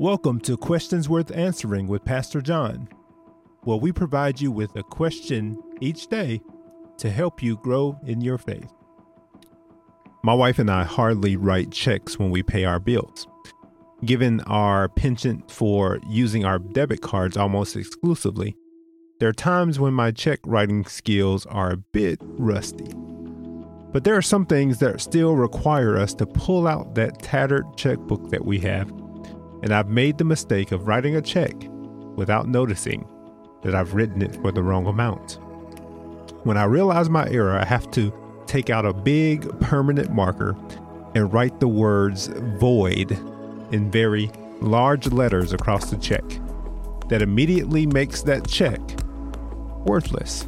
Welcome to Questions Worth Answering with Pastor John, where we provide you with a question each day to help you grow in your faith. My wife and I hardly write checks when we pay our bills. Given our penchant for using our debit cards almost exclusively, there are times when my check writing skills are a bit rusty. But there are some things that still require us to pull out that tattered checkbook that we have and I've made the mistake of writing a check without noticing that I've written it for the wrong amount. When I realize my error, I have to take out a big permanent marker and write the words void in very large letters across the check. That immediately makes that check worthless.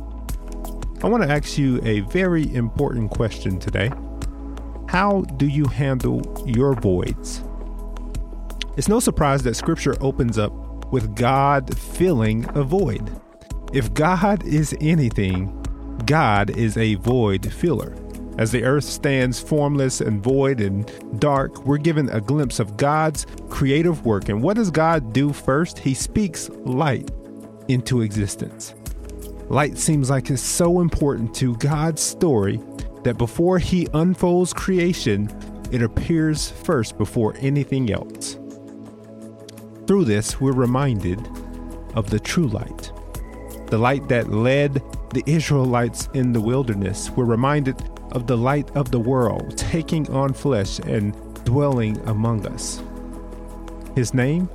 I want to ask you a very important question today. How do you handle your voids? It's no surprise that scripture opens up with God filling a void. If God is anything, God is a void filler. As the earth stands formless and void and dark, we're given a glimpse of God's creative work. And what does God do first? He speaks light into existence. Light seems like it's so important to God's story that before he unfolds creation, it appears first before anything else. Through this, we're reminded of the true light, the light that led the Israelites in the wilderness. We're reminded of the light of the world taking on flesh and dwelling among us. His name?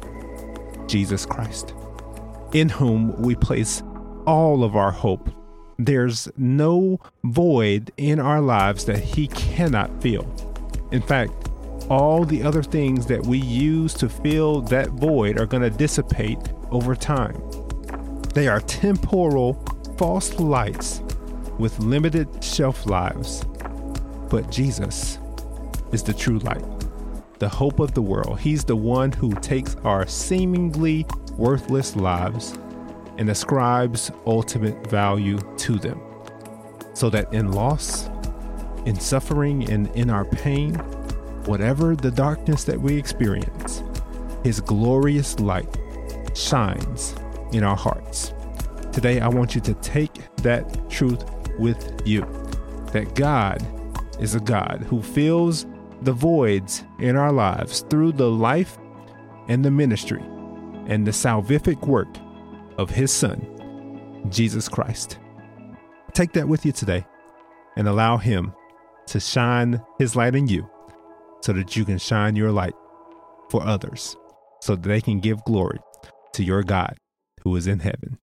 Jesus Christ, in whom we place all of our hope. There's no void in our lives that He cannot fill. In fact, all the other things that we use to fill that void are going to dissipate over time. They are temporal false lights with limited shelf lives. But Jesus is the true light, the hope of the world. He's the one who takes our seemingly worthless lives and ascribes ultimate value to them. So that in loss, in suffering, and in our pain, whatever the darkness that we experience, His glorious light shines in our hearts. Today, I want you to take that truth with you that God is a God who fills the voids in our lives through the life and the ministry and the salvific work of His Son, Jesus Christ. Take that with you today and allow Him to shine His light in you so that you can shine your light for others, so that they can give glory to your God who is in heaven.